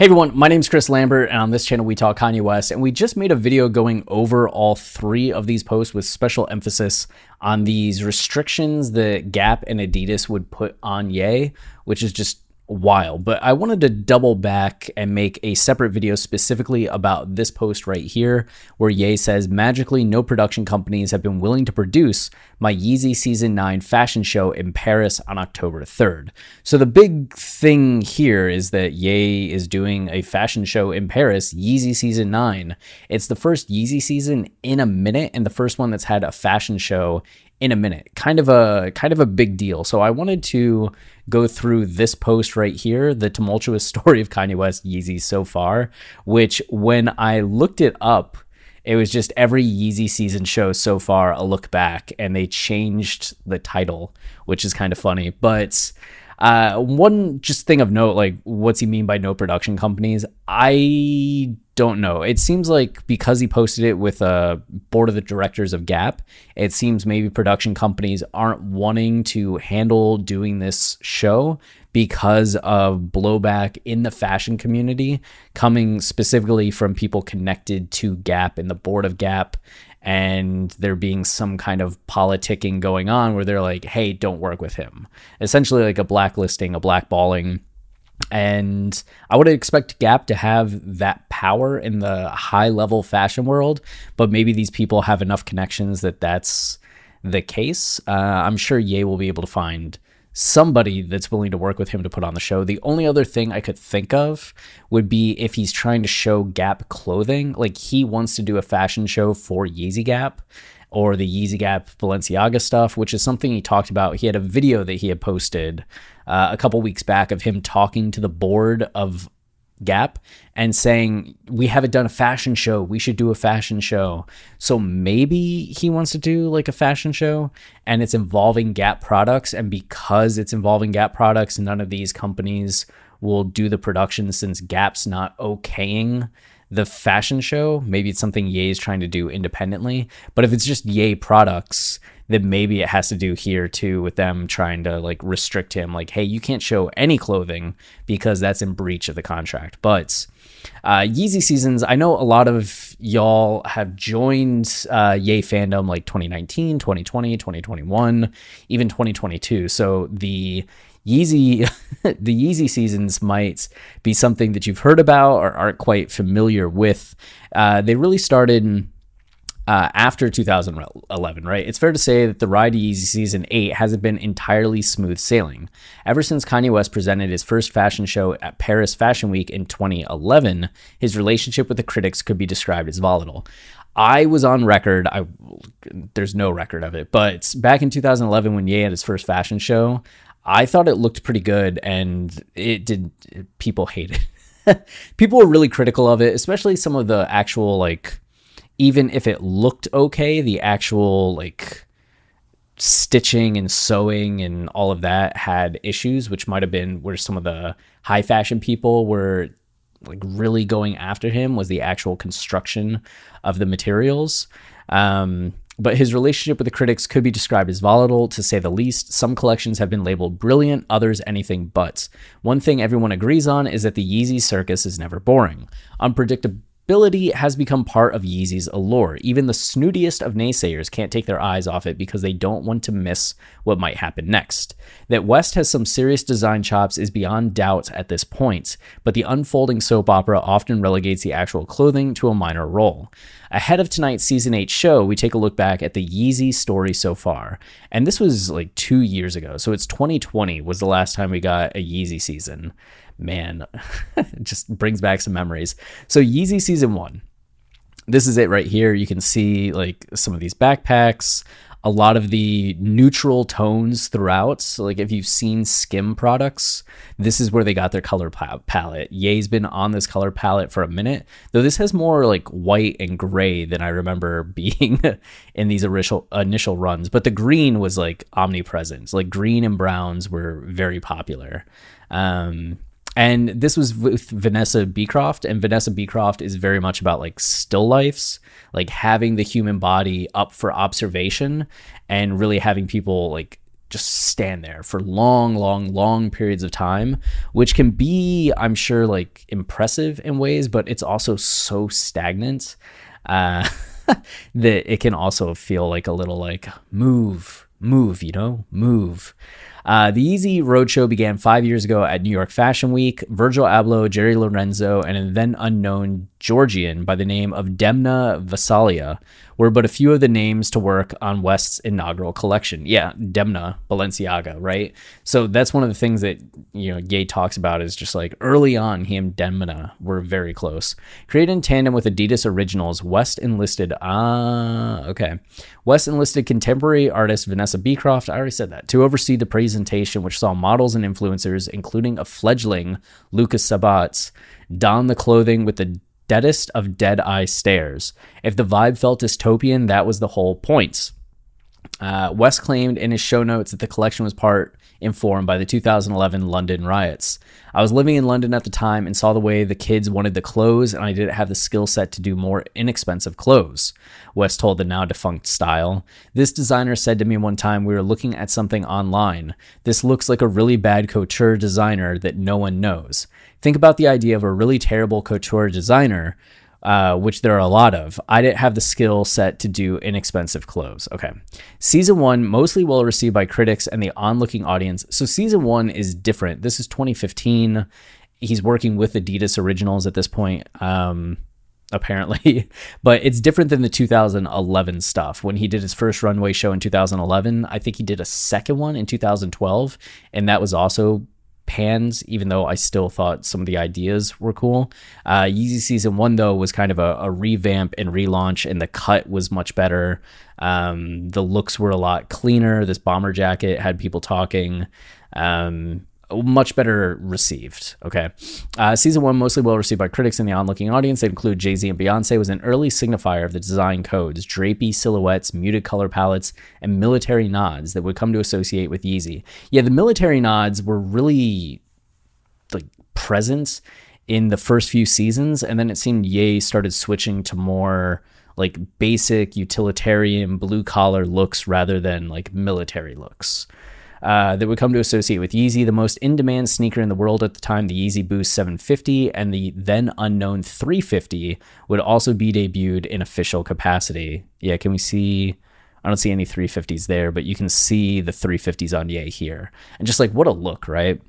Hey everyone, my name is Chris Lambert, and on this channel we talk Kanye West, and we just made a video going over all three of these posts with special emphasis on these restrictions that Gap and Adidas would put on Ye, which is just while, but I wanted to double back and make a separate video specifically about this post right here, where Ye says, Magically, no production companies have been willing to produce my Yeezy Season 9 fashion show in Paris on October 3rd. So, the big thing here is that Ye is doing a fashion show in Paris, Yeezy Season 9. It's the first Yeezy season in a minute, and the first one that's had a fashion show in a minute. Kind of a kind of a big deal. So I wanted to go through this post right here, the tumultuous story of Kanye West Yeezy so far, which when I looked it up, it was just every Yeezy season show so far a look back and they changed the title, which is kind of funny. But uh, one just thing of note, like what's he mean by no production companies? I don't know. It seems like because he posted it with a board of the directors of Gap, it seems maybe production companies aren't wanting to handle doing this show because of blowback in the fashion community coming specifically from people connected to Gap and the board of Gap and there being some kind of politicking going on where they're like, hey, don't work with him. Essentially, like a blacklisting, a blackballing. And I would expect Gap to have that power in the high level fashion world, but maybe these people have enough connections that that's the case. Uh, I'm sure Ye will be able to find somebody that's willing to work with him to put on the show. The only other thing I could think of would be if he's trying to show Gap clothing, like he wants to do a fashion show for Yeezy Gap or the Yeezy Gap Balenciaga stuff, which is something he talked about. He had a video that he had posted uh, a couple weeks back of him talking to the board of Gap and saying, We haven't done a fashion show. We should do a fashion show. So maybe he wants to do like a fashion show and it's involving Gap products. And because it's involving Gap products, none of these companies will do the production since Gap's not okaying the fashion show. Maybe it's something Ye is trying to do independently. But if it's just Ye products, then maybe it has to do here too with them trying to like restrict him like hey you can't show any clothing because that's in breach of the contract but uh, Yeezy seasons, I know a lot of y'all have joined uh, Ye fandom like 2019, 2020, 2021, even 2022. So the Yeezy, the Yeezy seasons might be something that you've heard about or aren't quite familiar with. Uh, they really started uh, after 2011, right? It's fair to say that the ride to Yeezy Season 8 hasn't been entirely smooth sailing. Ever since Kanye West presented his first fashion show at Paris Fashion Week in 2011, his relationship with the critics could be described as volatile. I was on record. I there's no record of it, but back in 2011 when Ye had his first fashion show, I thought it looked pretty good, and it did. People hated it. people were really critical of it, especially some of the actual like even if it looked okay, the actual like stitching and sewing and all of that had issues, which might have been where some of the high fashion people were like really going after him was the actual construction of the materials. Um, but his relationship with the critics could be described as volatile, to say the least. Some collections have been labeled brilliant, others anything but. One thing everyone agrees on is that the Yeezy circus is never boring. Unpredictable Ability has become part of Yeezy's allure. Even the snootiest of naysayers can't take their eyes off it because they don't want to miss what might happen next. That West has some serious design chops is beyond doubt at this point, but the unfolding soap opera often relegates the actual clothing to a minor role. Ahead of tonight's season 8 show, we take a look back at the Yeezy story so far. And this was like 2 years ago. So it's 2020 was the last time we got a Yeezy season man, it just brings back some memories. So Yeezy season one. This is it right here. You can see like some of these backpacks. a lot of the neutral tones throughout. So like if you've seen Skim products, this is where they got their color palette. Ye's been on this color palette for a minute, though this has more like white and gray than I remember being in these initial initial runs. But the green was like omnipresent. Like green and browns were very popular. Um, and this was with Vanessa Beecroft, and Vanessa Beecroft is very much about like still lifes, like having the human body up for observation and really having people like just stand there for long, long, long periods of time, which can be, I'm sure, like impressive in ways, but it's also so stagnant uh, that it can also feel like a little like move, move, you know, move. Uh, the Yeezy Roadshow began five years ago at New York Fashion Week. Virgil Abloh, Jerry Lorenzo, and then unknown Georgian by the name of Demna Gvasalia were but a few of the names to work on West's inaugural collection. Yeah, Demna Balenciaga, right? So that's one of the things that you know Ye talks about is just like early on, he and Demna were very close. Created in tandem with Adidas Originals, West enlisted ah okay, West enlisted contemporary artist Vanessa Beecroft. I already said that to oversee the presentation, which saw models and influencers, including a fledgling Luka Sabbat, don the clothing with the deadest of dead eye stares. If the vibe felt dystopian, that was the whole point. Uh, West claimed in his show notes that the collection was part informed by the 2011 London riots. I was living in London at the time and saw the way the kids wanted the clothes, and I didn't have the skill set to do more inexpensive clothes. West told the now defunct Style. This designer said to me one time we were looking at something online. This looks like a really bad couture designer that no one knows. Think about the idea of a really terrible couture designer, uh, which there are a lot of. I didn't have the skill set to do inexpensive clothes. Okay. Season one, mostly well received by critics and the onlooking audience. So season one is different. This is 2015. He's working with Adidas Originals at this point. Um, apparently, but it's different than the 2011 stuff. When he did his first runway show in 2011, I think he did a second one in 2012, and that was also pans, even though I still thought some of the ideas were cool. Uh, Yeezy Season 1, though, was kind of a, a revamp and relaunch, and the cut was much better. Um, the looks were a lot cleaner. This bomber jacket had people talking. Um, much better received. Okay. Uh, season one, mostly well received by critics and the onlooking audience. They include Jay Z and Beyonce, was an early signifier of the design codes, drapey silhouettes, muted color palettes, and military nods that would come to associate with Yeezy. Yeah, the military nods were really like present in the first few seasons, and then it seemed Ye started switching to more like basic utilitarian blue collar looks rather than like military looks uh, that would come to associate with Yeezy, the most in demand sneaker in the world at the time, the Yeezy Boost 750 and the then unknown 350 would also be debuted in official capacity. Yeah, can we see? I don't see any 350s there, but you can see the 350s on Ye here. And just like what a look, right?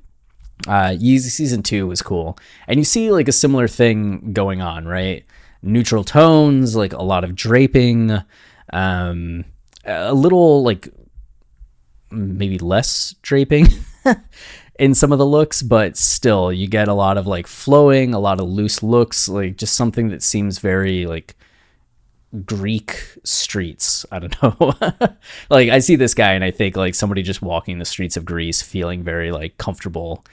Uh, Yeezy season two was cool. And you see like a similar thing going on, right? Neutral tones, like a lot of draping, um, a little like maybe less draping in some of the looks, but still you get a lot of like flowing, a lot of loose looks, like just something that seems very like Greek streets. I don't know. like I see this guy and I think like somebody just walking the streets of Greece feeling very like comfortable.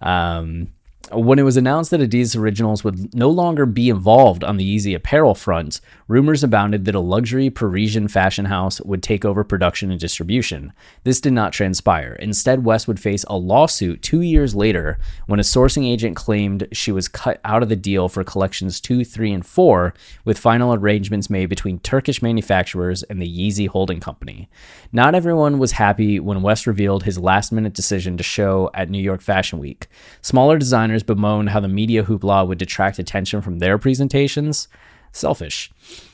Um when it was announced that Adidas Originals would no longer be involved on the Yeezy apparel front, rumors abounded that a luxury Parisian fashion house would take over production and distribution. This did not transpire. Instead, West would face a lawsuit two years later when a sourcing agent claimed she was cut out of the deal for collections 2, 3, and 4, with final arrangements made between Turkish manufacturers and the Yeezy Holding Company. Not everyone was happy when West revealed his last minute decision to show at New York Fashion Week. Smaller designers bemoaned how the media hoopla would detract attention from their presentations. Selfish.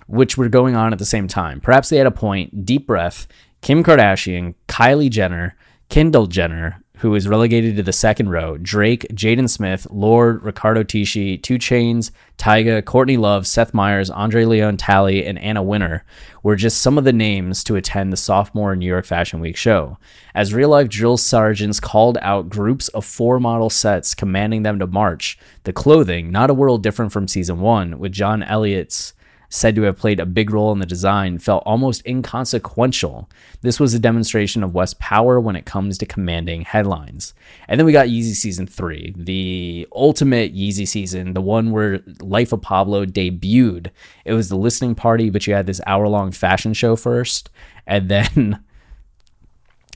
Which were going on at the same time. Perhaps they had a point. Deep breath. Kim Kardashian, Kylie Jenner, Kendall Jenner, who is relegated to the second row. Drake, Jaden Smith, Lorde, Riccardo Tisci, 2 Chainz, Tyga, Courtney Love, Seth Meyers, Andre Leon Talley, and Anna Wintour were just some of the names to attend the sophomore New York Fashion Week show. As real life drill sergeants called out groups of four model sets, commanding them to march, the clothing, not a world different from season one, with John Elliott's said to have played a big role in the design, felt almost inconsequential. This was a demonstration of West's power when it comes to commanding headlines. And then we got Yeezy Season 3, the ultimate Yeezy season, the one where Life of Pablo debuted. It was the listening party, but you had this hour long fashion show first, and then.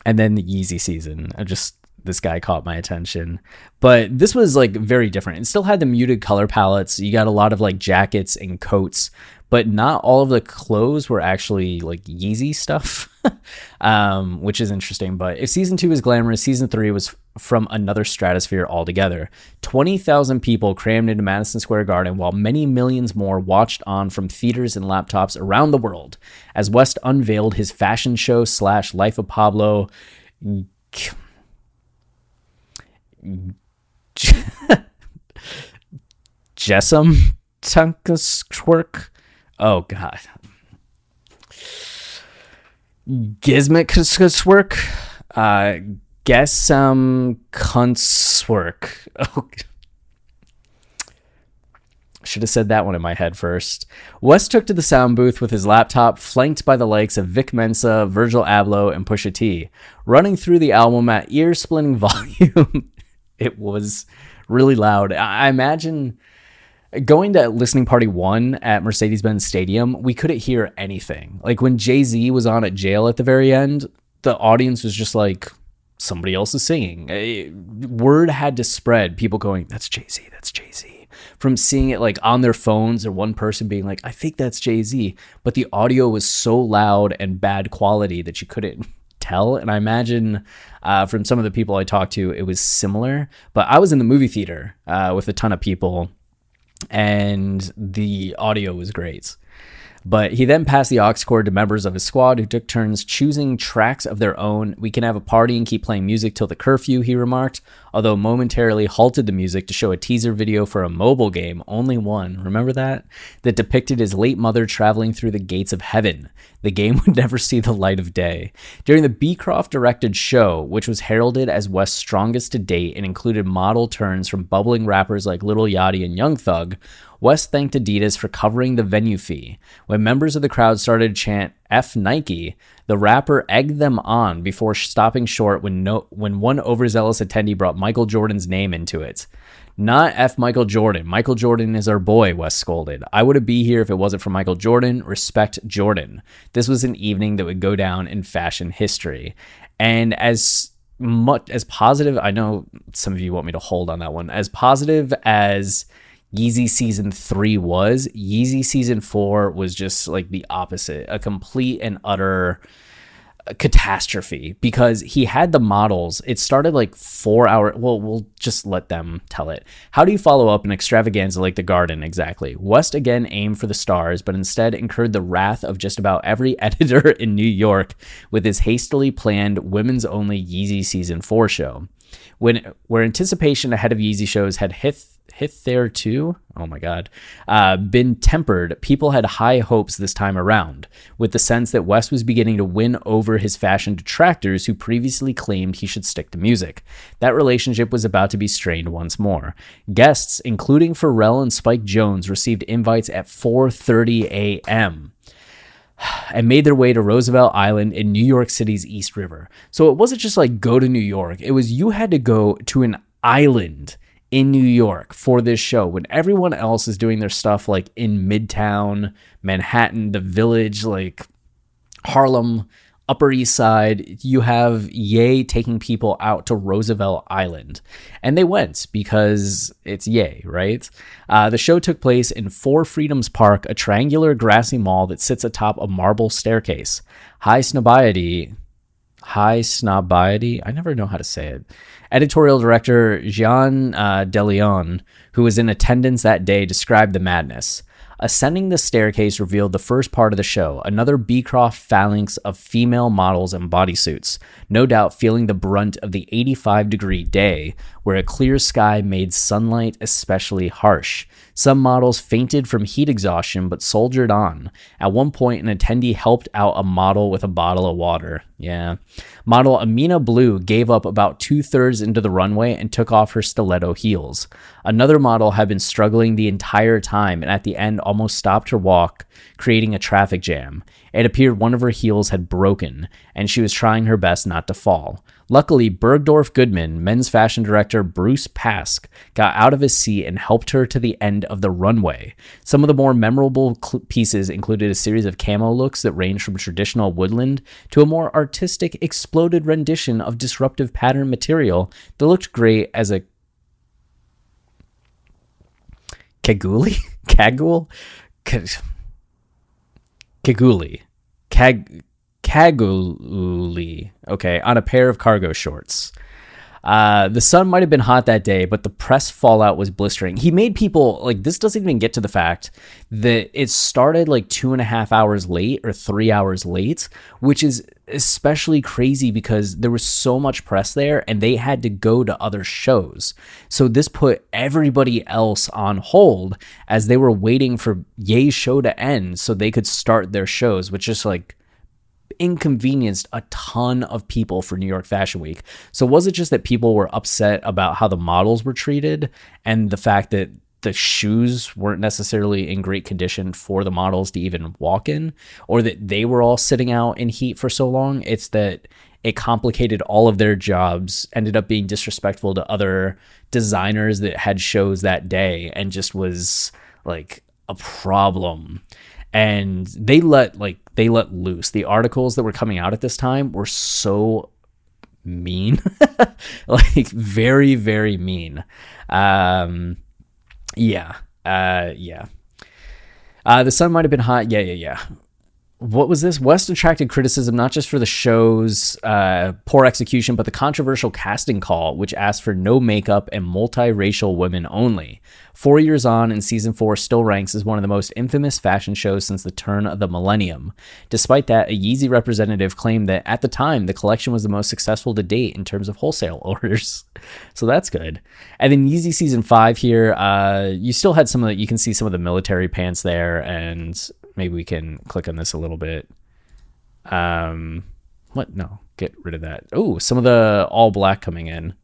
And then the Yeezy season. I just this guy caught my attention. But this was like very different. It still had the muted color palettes. You got a lot of like jackets and coats, but not all of the clothes were actually like Yeezy stuff, um, which is interesting. But if season two is glamorous, season three was from another stratosphere altogether. 20,000 people crammed into Madison Square Garden while many millions more watched on from theaters and laptops around the world as West unveiled his fashion show slash Life of Pablo. Jessam Tunkasquirk. Oh God. Gizmikasquirk. Uh Gessam Kuntswork. Oh should have said that one in my head first. West took to the sound booth with his laptop, flanked by the likes of Vic Mensa, Virgil Abloh, and Pusha T, running through the album at ear splitting volume it was really loud. I imagine going to listening party one at Mercedes Benz Stadium, we couldn't hear anything. Like when Jay Z was on at jail at the very end, the audience was just like, somebody else is singing. It, word had to spread, people going, that's Jay Z, that's Jay Z. From seeing it like on their phones or one person being like, I think that's Jay Z. But the audio was so loud and bad quality that you couldn't tell. And I imagine uh, from some of the people I talked to, it was similar. But I was in the movie theater uh, with a ton of people, and the audio was great. But he then passed the aux cord to members of his squad who took turns choosing tracks of their own. We can have a party and keep playing music till the curfew, he remarked, although momentarily halted the music to show a teaser video for a mobile game, only one, remember that? That depicted his late mother traveling through the gates of heaven. The game would never see the light of day. During the Beecroft directed show, which was heralded as West's strongest to date and included model turns from bubbling rappers like Lil Yachty and Young Thug, West thanked Adidas for covering the venue fee. When members of the crowd started chant F Nike, the rapper egged them on before stopping short when, no, when one overzealous attendee brought Michael Jordan's name into it. Not F Michael Jordan. Michael Jordan is our boy, West scolded. I wouldn't be here if it wasn't for Michael Jordan. Respect Jordan. This was an evening that would go down in fashion history. And as much as positive, I know some of you want me to hold on that one, as positive as Yeezy season three was, Yeezy season four was just like the opposite, a complete and utter catastrophe because he had the models. It started like four hour. Well, we'll just let them tell it. How do you follow up an extravaganza like the Garden exactly? West again aimed for the stars, but instead incurred the wrath of just about every editor in New York with his hastily planned women's only Yeezy season four show. When where anticipation ahead of Yeezy shows had hit hitherto, oh my God, uh, been tempered, people had high hopes this time around, with the sense that West was beginning to win over his fashion detractors who previously claimed he should stick to music. That relationship was about to be strained once more. Guests, including Pharrell and Spike Jonze, received invites at 4:30 a.m and made their way to Roosevelt Island in New York City's East River. So it wasn't just like go to New York, it was you had to go to an island in New York for this show when everyone else is doing their stuff like in Midtown, Manhattan, the Village, like Harlem, Upper East Side, you have Ye taking people out to Roosevelt Island. And they went because it's Ye, right? Uh, the show took place in Four Freedoms Park, a triangular grassy mall that sits atop a marble staircase. Highsnobiety. Highsnobiety? I never know how to say it. Editorial director Jian uh, DeLeon, who was in attendance that day, described the madness. Ascending the staircase revealed the first part of the show, another Beecroft phalanx of female models in bodysuits, no doubt feeling the brunt of the 85 degree day, where a clear sky made sunlight especially harsh. Some models fainted from heat exhaustion but soldiered on. At one point, an attendee helped out a model with a bottle of water. Yeah. Model Amina Blue gave up about two thirds into the runway and took off her stiletto heels. Another model had been struggling the entire time and at the end almost stopped her walk, creating a traffic jam. It appeared one of her heels had broken, and she was trying her best not to fall. Luckily, Bergdorf Goodman, men's fashion director Bruce Pask, got out of his seat and helped her to the end of the runway. Some of the more memorable cl- pieces included a series of camo looks that ranged from traditional woodland to a more artistic, exploded rendition of disruptive pattern material that looked great as a Kaguli? Kagul? Kaguli. Kag. Okay, on a pair of cargo shorts. Uh, the sun might have been hot that day, but the press fallout was blistering. He made people like this doesn't even get to the fact that it started like two and a half hours late or three hours late, which is especially crazy because there was so much press there and they had to go to other shows. So this put everybody else on hold as they were waiting for Ye's show to end so they could start their shows, which just like inconvenienced a ton of people for New York Fashion Week. So was it just that people were upset about how the models were treated and the fact that the shoes weren't necessarily in great condition for the models to even walk in or that they were all sitting out in heat for so long? It's that it complicated all of their jobs, ended up being disrespectful to other designers that had shows that day and just was like a problem and they let like they let loose. The articles that were coming out at this time were so mean, like very very mean. Um, yeah, uh, yeah. Uh, the sun might have been hot. Yeah, yeah, yeah what was this? West attracted criticism not just for the show's uh, poor execution, but the controversial casting call, which asked for no makeup and multiracial women only. Four years on, and season four still ranks as one of the most infamous fashion shows since the turn of the millennium. Despite that, a Yeezy representative claimed that at the time, the collection was the most successful to date in terms of wholesale orders. so that's good. And then Yeezy season five here, uh, you still had some of the, you can see some of the military pants there and maybe we can click on this a little bit. Um, what? No, get rid of that. Oh, some of the all black coming in,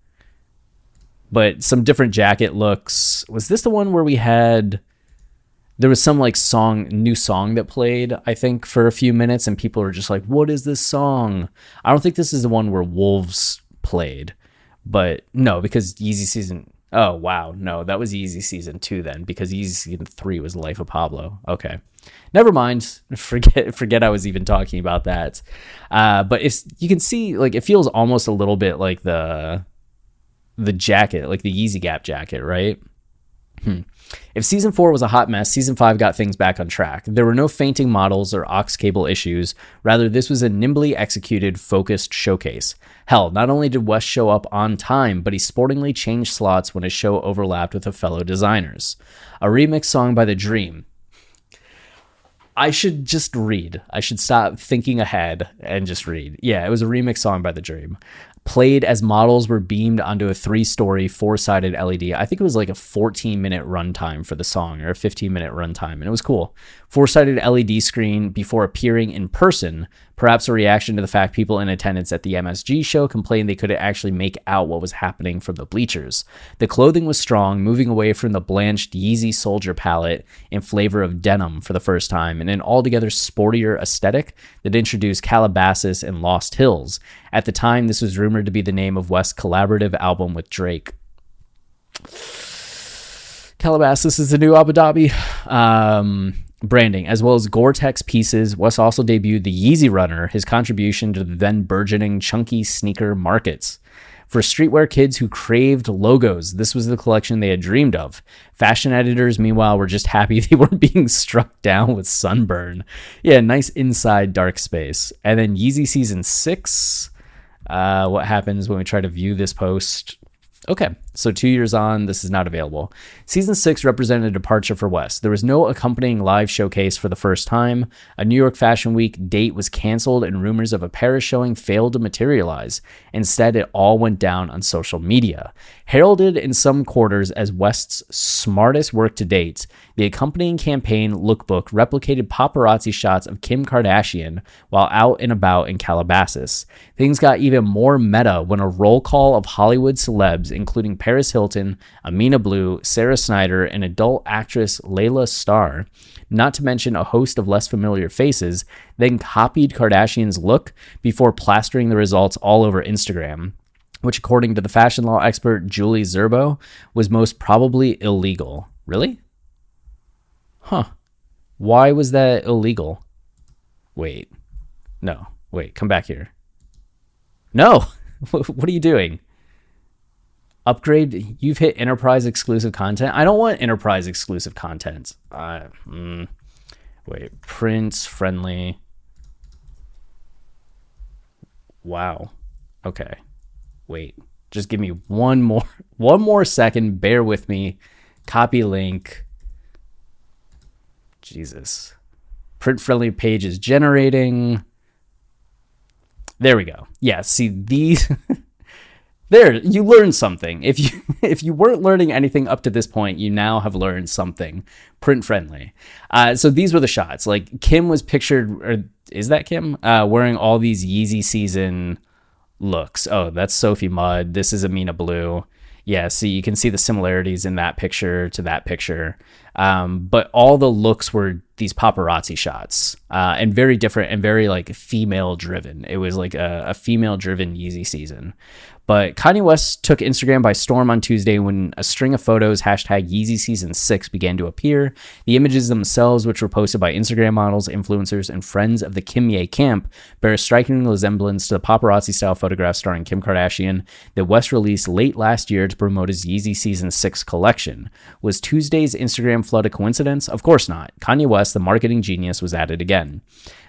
but some different jacket looks. Was this the one where we had? There was some like song, new song that played, I think, for a few minutes, and people were just like, "What is this song?" I don't think this is the one where Wolves played, but no, because Yeezy season Oh wow, no, that was Yeezy season two then, because Yeezy season three was Life of Pablo. Okay, never mind. Forget forget I was even talking about that. Uh, but if you can see, like, it feels almost a little bit like the the jacket, like the Yeezy Gap jacket, right? Hmm. If season four was a hot mess, season five got things back on track. There were no fainting models or aux cable issues. Rather, this was a nimbly executed, focused showcase. Hell, not only did West show up on time, but he sportingly changed slots when his show overlapped with a fellow designers. A remix song by The Dream. I should just read. I should stop thinking ahead and just read. Yeah, it was a remix song by The Dream played as models were beamed onto a three story, four sided LED. I think it was like a 14 minute runtime for the song or a 15 minute runtime, and it was cool. Four sided LED screen before appearing in person, perhaps a reaction to the fact people in attendance at the MSG show complained they couldn't actually make out what was happening from the bleachers. The clothing was strong, moving away from the blanched Yeezy Soldier palette in flavor of denim for the first time, in an altogether sportier aesthetic that introduced Calabasas and Lost Hills. At the time, this was rumored to be the name of West's collaborative album with Drake. Calabasas is the new Abu Dhabi. Um, branding, as well as Gore-Tex pieces. West also debuted the Yeezy Runner, his contribution to the then burgeoning chunky sneaker markets. For streetwear kids who craved logos, this was the collection they had dreamed of. Fashion editors, meanwhile, were just happy they weren't being struck down with sunburn. Yeah, nice inside dark space. And then Yeezy Season 6. Uh, what happens when we try to view this post? Okay, So, two years on, this is not available. Season six represented a departure for West. There was no accompanying live showcase for the first time. A New York Fashion Week date was canceled, and rumors of a Paris showing failed to materialize. Instead, it all went down on social media. Heralded in some quarters as West's smartest work to date, the accompanying campaign lookbook replicated paparazzi shots of Kim Kardashian while out and about in Calabasas. Things got even more meta when a roll call of Hollywood celebs, including Paris Hilton, Amina Blue, Sarah Snyder, and adult actress Lela Star, not to mention a host of less familiar faces, then copied Kardashian's look before plastering the results all over Instagram which, according to the fashion law expert Julie Zerbo, was most probably illegal. Really? Huh. Why was that illegal? Wait. No. Wait, come back here. No. what are you doing? Upgrade. You've hit enterprise exclusive content. I don't want enterprise exclusive content. Uh, mm, wait. Prince friendly. Wow. Okay wait, just give me one more one more second. Bear with me. Copy link. Jesus. Print friendly page is generating. There we go. Yeah, see these There, you learned something. If you if you weren't learning anything up to this point, you now have learned something print friendly. Uh, so these were the shots. Like Kim was pictured, or is that Kim? Uh, wearing all these Yeezy season looks. Oh, that's Sophie Mudd. This is Amina Blue. Yeah, see, you can see the similarities in that picture to that picture. Um, but all the looks were these paparazzi shots, uh, and very different and very like female driven. It was like a, a female driven Yeezy season. But Kanye West took Instagram by storm on Tuesday when a string of photos, hashtag Yeezy Season 6, began to appear. The images themselves, which were posted by Instagram models, influencers, and friends of the Kimye camp, bear a striking resemblance to the paparazzi style photographs starring Kim Kardashian that West released late last year to promote his Yeezy Season 6 collection. Was Tuesday's Instagram flood a coincidence? Of course not. Kanye West, the marketing genius, was at it again.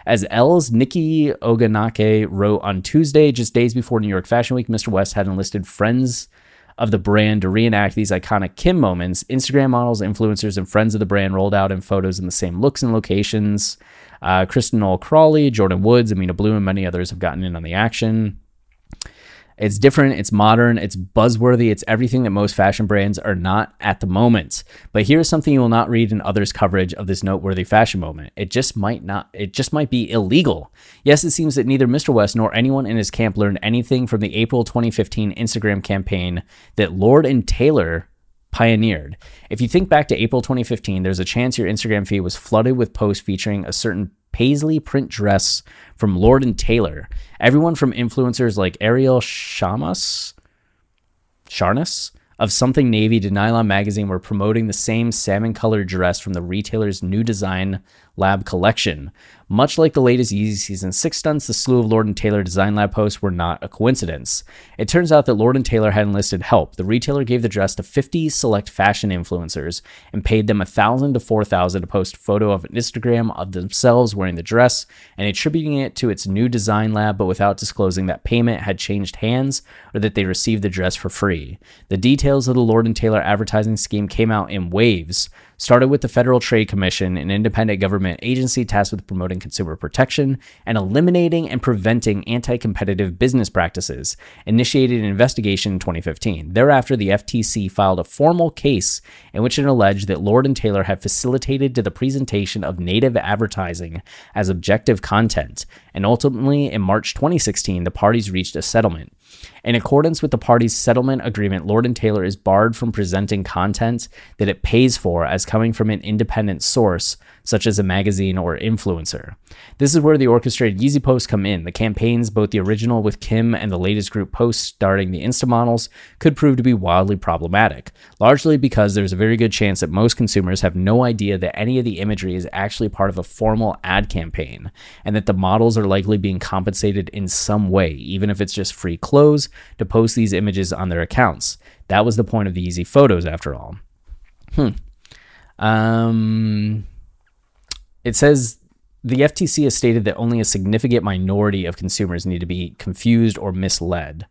As Elle's Nikki Ogunnaike wrote on Tuesday, just days before New York Fashion Week, Mr. West had enlisted friends of the brand to reenact these iconic Kim moments. Instagram models, influencers, and friends of the brand rolled out in photos in the same looks and locations. Uh, Kristen Noel Crawley, Jordyn Woods, Amina Blue, and many others have gotten in on the action. It's different, it's modern, it's buzzworthy, it's everything that most fashion brands are not at the moment. But here's something you will not read in others' coverage of this noteworthy fashion moment. It just might not it just might be illegal. Yes, it seems that neither Mr. West nor anyone in his camp learned anything from the April 2015 Instagram campaign that Lord and Taylor pioneered. If you think back to April 2015, there's a chance your Instagram feed was flooded with posts featuring a certain paisley print dress from Lord and Taylor. Everyone from influencers like Arielle Shamas, Charnas of Something Navy to Nylon Magazine were promoting the same salmon colored dress from the retailer's new design Lab collection. Much like the latest Yeezy Season 6 stunts, the slew of Lord & Taylor Design Lab posts were not a coincidence. It turns out that Lord & Taylor had enlisted help. The retailer gave the dress to 50 select fashion influencers and paid them 1000 to 4000 to post a photo of an Instagram of themselves wearing the dress and attributing it to its new design lab, but without disclosing that payment had changed hands or that they received the dress for free. The details of the Lord & Taylor advertising scheme came out in waves, started with the Federal Trade Commission, an independent government agency tasked with promoting consumer protection and eliminating and preventing anti competitive business practices, initiated an investigation in 2015. Thereafter, the FTC filed a formal case in which it alleged that Lord and Taylor had facilitated to the presentation of native advertising as objective content. And ultimately, in March 2016, the parties reached a settlement. In accordance with the parties' settlement agreement, Lord and Taylor is barred from presenting content that it pays for as coming from an independent source, such as a magazine or influencer. This is where the orchestrated Yeezy posts come in. The campaigns, both the original with Kim and the latest group posts starting the Insta models, could prove to be wildly problematic, largely because there's a very good chance that most consumers have no idea that any of the imagery is actually part of a formal ad campaign, and that the models are likely being compensated in some way, even if it's just free clothes, to post these images on their accounts. That was the point of the Yeezy photos, after all. Hmm. Um, it says the FTC has stated that only a significant minority of consumers need to be confused or misled.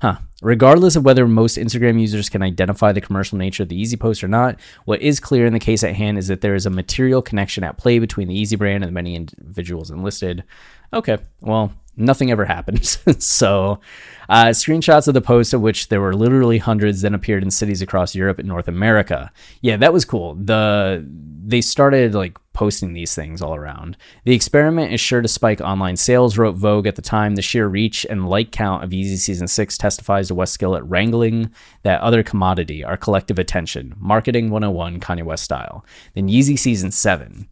Huh. Regardless of whether most Instagram users can identify the commercial nature of the Yeezy post or not, what is clear in the case at hand is that there is a material connection at play between the Yeezy brand and the many individuals enlisted. Okay, well, nothing ever happened. so, uh, screenshots of the post, of which there were literally hundreds, then appeared in cities across Europe and North America. Yeah, that was cool. The they started like posting these things all around. The experiment is sure to spike online sales, wrote Vogue at the time. The sheer reach and like count of Yeezy Season 6 testifies to West's skill at wrangling that other commodity, our collective attention. Marketing 101, Kanye West style. Then Yeezy Season 7.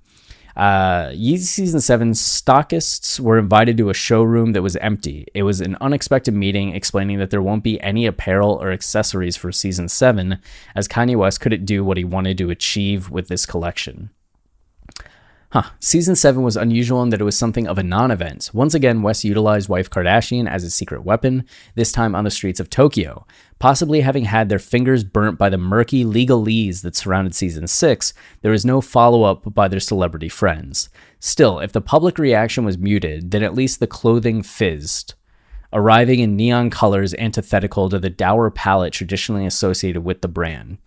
Uh, Yeezy Season 7 stockists were invited to a showroom that was empty. It was an unexpected meeting explaining that there won't be any apparel or accessories for Season 7, as Kanye West couldn't do what he wanted to achieve with this collection. Huh. Season 7 was unusual in that it was something of a non event. Once again, West utilized wife Kardashian as a secret weapon, this time on the streets of Tokyo. Possibly having had their fingers burnt by the murky legalese that surrounded Season 6, there was no follow up by their celebrity friends. Still, if the public reaction was muted, then at least the clothing fizzed arriving in neon colors antithetical to the dour palette traditionally associated with the brand.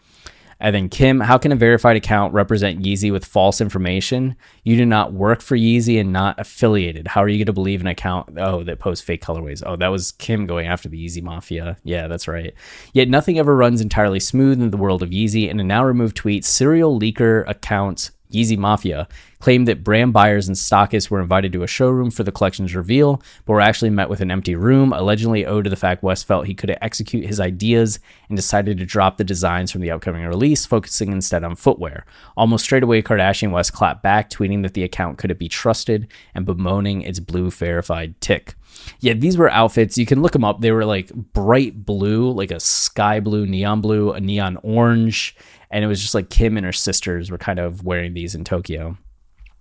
And then Kim, how can a verified account represent Yeezy with false information? You do not work for Yeezy and not affiliated. How are you going to believe an account oh that posts fake colorways? Oh, that was Kim going after the Yeezy mafia. Yeah, that's right. Yet nothing ever runs entirely smooth in the world of Yeezy, and a now removed tweet serial leaker account Yeezy Mafia, claimed that brand buyers and stockists were invited to a showroom for the collection's reveal, but were actually met with an empty room, allegedly owed to the fact West felt he couldn't execute his ideas and decided to drop the designs from the upcoming release, focusing instead on footwear. Almost straight away, Kardashian West clapped back, tweeting that the account couldn't be trusted and bemoaning its blue verified tick. Yeah, these were outfits. You can look them up. They were like bright blue, like a sky blue, neon blue, a neon orange, and it was just like Kim and her sisters were kind of wearing these in Tokyo.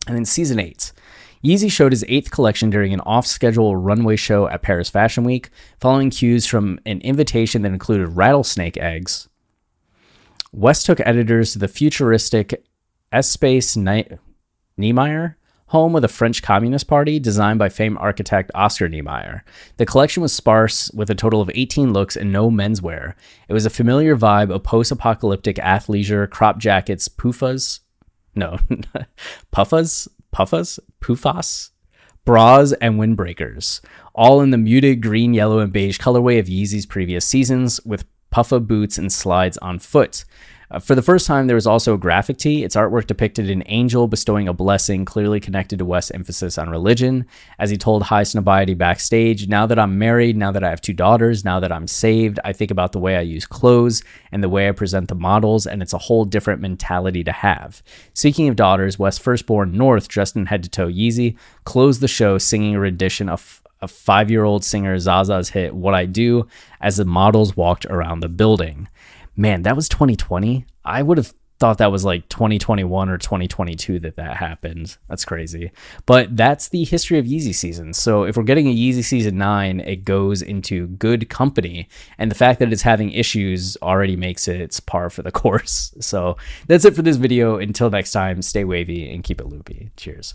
And then season eight. Yeezy showed his eighth collection during an off schedule runway show at Paris Fashion Week, following cues from an invitation that included rattlesnake eggs. West took editors to the futuristic Espace Niemeyer home of the French Communist Party, designed by famed architect Oscar Niemeyer. The collection was sparse, with a total of 18 looks and no menswear. It was a familiar vibe of post apocalyptic athleisure, crop jackets, poofas, no, puffas, puffas, poofas, bras, and windbreakers, all in the muted green, yellow, and beige colorway of Yeezy's previous seasons, with puffa boots and slides on foot. Uh, for the first time, there was also a graphic tee. Its artwork depicted an angel bestowing a blessing, clearly connected to West's emphasis on religion. As he told High Highsnobiety backstage, now that I'm married, now that I have two daughters, now that I'm saved, I think about the way I use clothes and the way I present the models, and it's a whole different mentality to have. Speaking of daughters, West's firstborn North, dressed in head to toe Yeezy, closed the show singing a rendition of a five year old singer Zaza's hit What I Do as the models walked around the building man, that was 2020. I would have thought that was like 2021 or 2022 that that happened. That's crazy. But that's the history of Yeezy season. So if we're getting a Yeezy season 9, it goes into good company and the fact that it's having issues already makes it its par for the course. So that's it for this video. Until next time, stay wavy and keep it loopy. Cheers.